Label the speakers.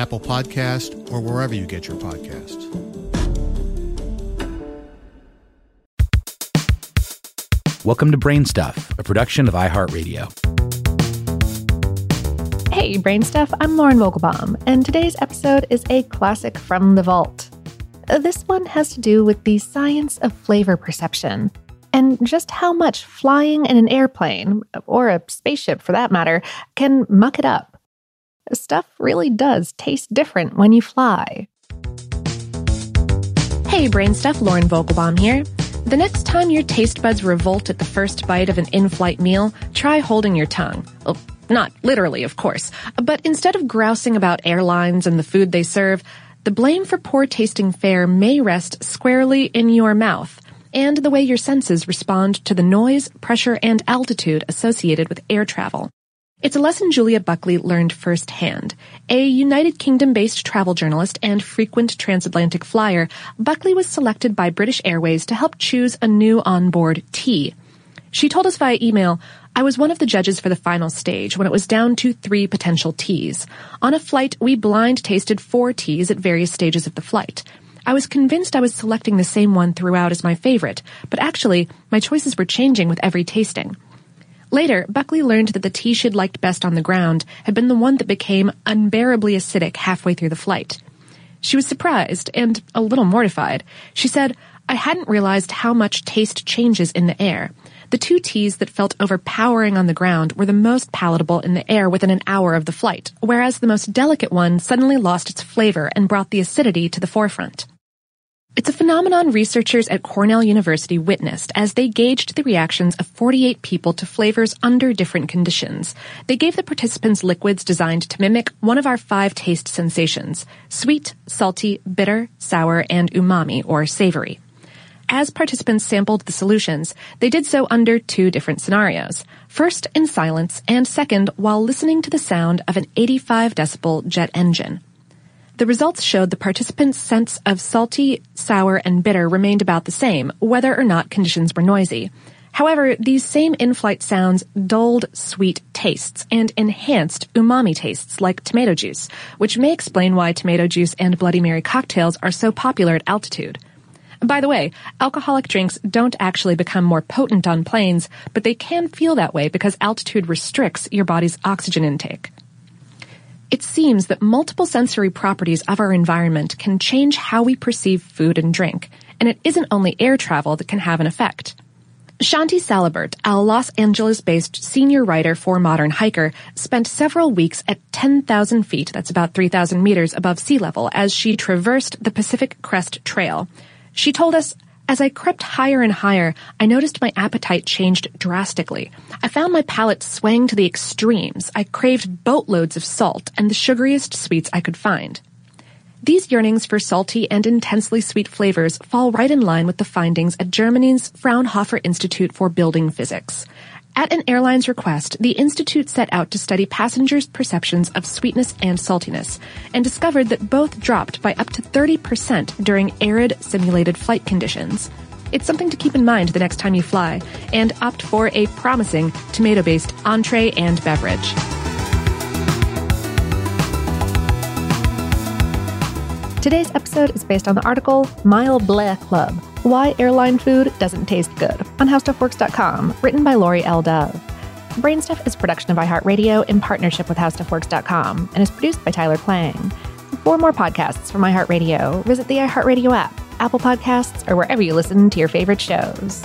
Speaker 1: Apple Podcast, or wherever you get your podcasts.
Speaker 2: Welcome to Brain Stuff, a production of iHeartRadio.
Speaker 3: Hey, Brain Stuff, I'm Lauren Vogelbaum, and today's episode is a classic from the vault. This one has to do with the science of flavor perception and just how much flying in an airplane, or a spaceship for that matter, can muck it up. Stuff really does taste different when you fly. Hey, Brain Stuff, Lauren Vogelbaum here. The next time your taste buds revolt at the first bite of an in flight meal, try holding your tongue. Well, not literally, of course, but instead of grousing about airlines and the food they serve, the blame for poor tasting fare may rest squarely in your mouth and the way your senses respond to the noise, pressure, and altitude associated with air travel. It's a lesson Julia Buckley learned firsthand. A United Kingdom-based travel journalist and frequent transatlantic flyer, Buckley was selected by British Airways to help choose a new onboard tea. She told us via email, I was one of the judges for the final stage when it was down to three potential teas. On a flight, we blind tasted four teas at various stages of the flight. I was convinced I was selecting the same one throughout as my favorite, but actually, my choices were changing with every tasting. Later, Buckley learned that the tea she'd liked best on the ground had been the one that became unbearably acidic halfway through the flight. She was surprised and a little mortified. She said, I hadn't realized how much taste changes in the air. The two teas that felt overpowering on the ground were the most palatable in the air within an hour of the flight, whereas the most delicate one suddenly lost its flavor and brought the acidity to the forefront. It's a phenomenon researchers at Cornell University witnessed as they gauged the reactions of 48 people to flavors under different conditions. They gave the participants liquids designed to mimic one of our five taste sensations, sweet, salty, bitter, sour, and umami, or savory. As participants sampled the solutions, they did so under two different scenarios. First, in silence, and second, while listening to the sound of an 85 decibel jet engine. The results showed the participants' sense of salty, sour, and bitter remained about the same, whether or not conditions were noisy. However, these same in-flight sounds dulled sweet tastes and enhanced umami tastes like tomato juice, which may explain why tomato juice and Bloody Mary cocktails are so popular at altitude. By the way, alcoholic drinks don't actually become more potent on planes, but they can feel that way because altitude restricts your body's oxygen intake. It seems that multiple sensory properties of our environment can change how we perceive food and drink, and it isn't only air travel that can have an effect. Shawnté Salabert, a Los Angeles-based senior writer for Modern Hiker, spent several weeks at 10,000 feet, that's about 3,000 meters above sea level, as she traversed the Pacific Crest Trail. She told us, as I crept higher and higher, I noticed my appetite changed drastically. I found my palate swaying to the extremes. I craved boatloads of salt and the sugariest sweets I could find. These yearnings for salty and intensely sweet flavors fall right in line with the findings at Germany's Fraunhofer Institute for Building Physics. At an airline's request, the Institute set out to study passengers' perceptions of sweetness and saltiness, and discovered that both dropped by up to 30% during arid simulated flight conditions. It's something to keep in mind the next time you fly, and opt for a promising tomato-based entree and beverage.
Speaker 4: Today's episode is based on the article Mile Bleh Club Why Airline Food Doesn't Taste Good on HowStuffWorks.com, written by Laurie L. Dove. Brainstuff is a production of iHeartRadio in partnership with HowStuffWorks.com and is produced by Tyler Klang. For more podcasts from iHeartRadio, visit the iHeartRadio app, Apple Podcasts, or wherever you listen to your favorite shows.